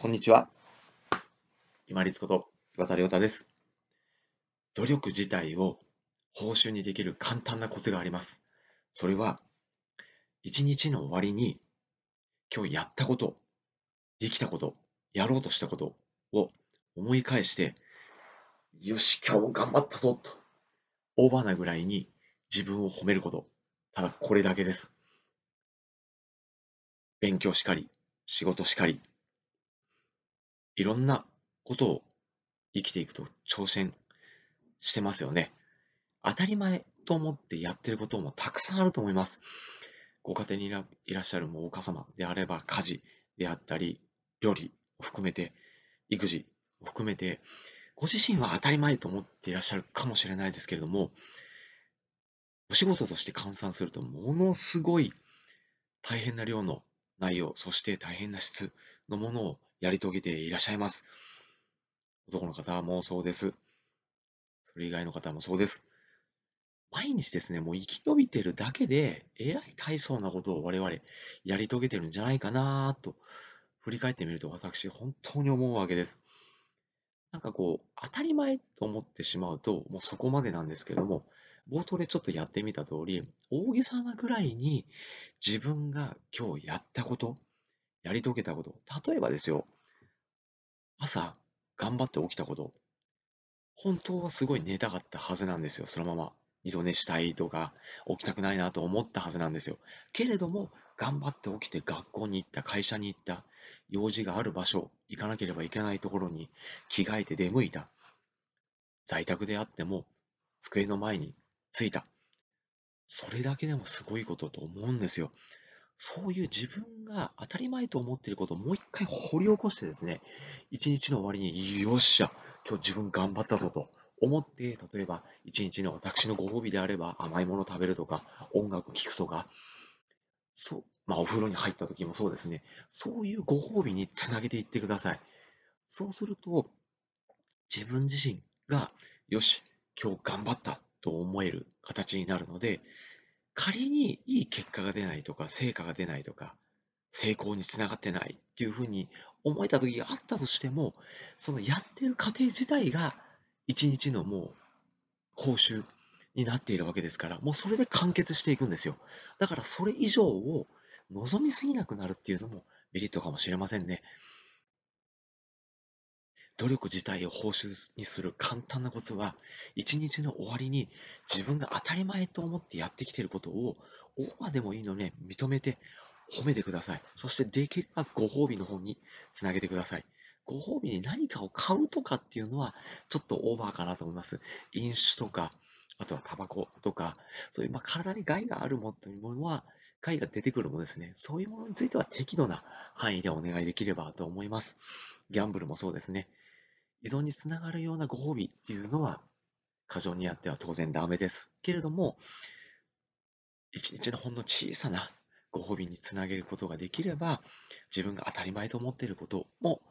こんにちは。今立こと岩田亮太です。努力自体を報酬にできる簡単なコツがあります。それは、一日の終わりに今日やったこと、できたこと、やろうとしたことを思い返して、よし、今日も頑張ったぞと、オーバーなぐらいに自分を褒めること。ただこれだけです。勉強しかり、仕事しかり、いろんなことを生きていくと挑戦してますよね。当たり前と思ってやってることもたくさんあると思います。ご家庭にいらっしゃるもお母様であれば家事であったり、料理を含めて、育児を含めて、ご自身は当たり前と思っていらっしゃるかもしれないですけれども、お仕事として換算するとものすごい大変な量の内容、そして大変な質のものをやり遂げていらっしゃいます。男の方もそうです。それ以外の方もそうです。毎日ですね、もう生き延びてるだけで、えらい大層なことを我々やり遂げてるんじゃないかなと、振り返ってみると私、本当に思うわけです。なんかこう、当たり前と思ってしまうと、もうそこまでなんですけども、冒頭でちょっとやってみた通り、大げさなぐらいに自分が今日やったこと、やり遂げたこと、例えばですよ、朝頑張って起きたこと、本当はすごい寝たかったはずなんですよ、そのまま。二度寝したいとか、起きたくないなと思ったはずなんですよ。けれども、頑張って起きて学校に行った、会社に行った、用事がある場所、行かなければいけないところに着替えて出向いた。在宅であっても、机の前に着いた。それだけでもすごいことと思うんですよ。そういう自分が当たり前と思っていることをもう一回掘り起こしてですね、一日の終わりに、よっしゃ、今日自分頑張ったぞと思って、例えば一日の私のご褒美であれば甘いもの食べるとか、音楽聴くとか、そう、まあお風呂に入った時もそうですね、そういうご褒美につなげていってください。そうすると、自分自身が、よし、今日頑張ったと思える形になるので、仮にいい結果が出ないとか、成果が出ないとか、成功につながってないっていうふうに思えた時があったとしても、そのやってる過程自体が一日のもう報酬になっているわけですから、もうそれで完結していくんですよ。だからそれ以上を望みすぎなくなるっていうのもメリットかもしれませんね。努力自体を報酬にする簡単なコツは、一日の終わりに自分が当たり前と思ってやってきていることを、オーバーでもいいので認めて褒めてください。そしてできればご褒美の方につなげてください。ご褒美に何かを買うとかっていうのは、ちょっとオーバーかなと思います。飲酒とか、あとはタバコとか、そういうまあ体に害があるものは、害が出てくるものですね。そういうものについては適度な範囲でお願いできればと思います。ギャンブルもそうですね。依存につながるようなご褒美っていうのは、過剰にあっては当然ダメです。けれども、一日のほんの小さなご褒美につなげることができれば、自分が当たり前と思っていることも、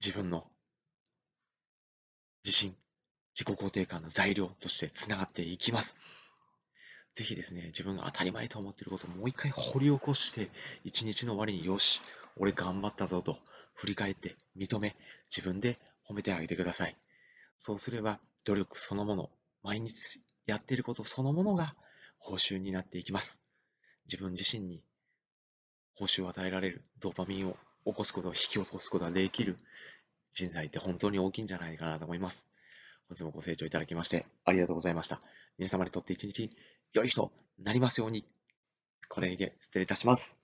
自分の自信、自己肯定感の材料としてつながっていきます。ぜひですね、自分が当たり前と思っていることをもう一回掘り起こして、一日の終わりによし、俺頑張ったぞと振り返って認め、自分で褒めてあげてください。そうすれば努力そのもの、毎日やっていることそのものが報酬になっていきます。自分自身に報酬を与えられるドーパミンを起こすことを引き起こすことができる人材って本当に大きいんじゃないかなと思います。本日もご清聴いただきましてありがとうございました。皆様にとって一日良い日となりますように。これで失礼いたします。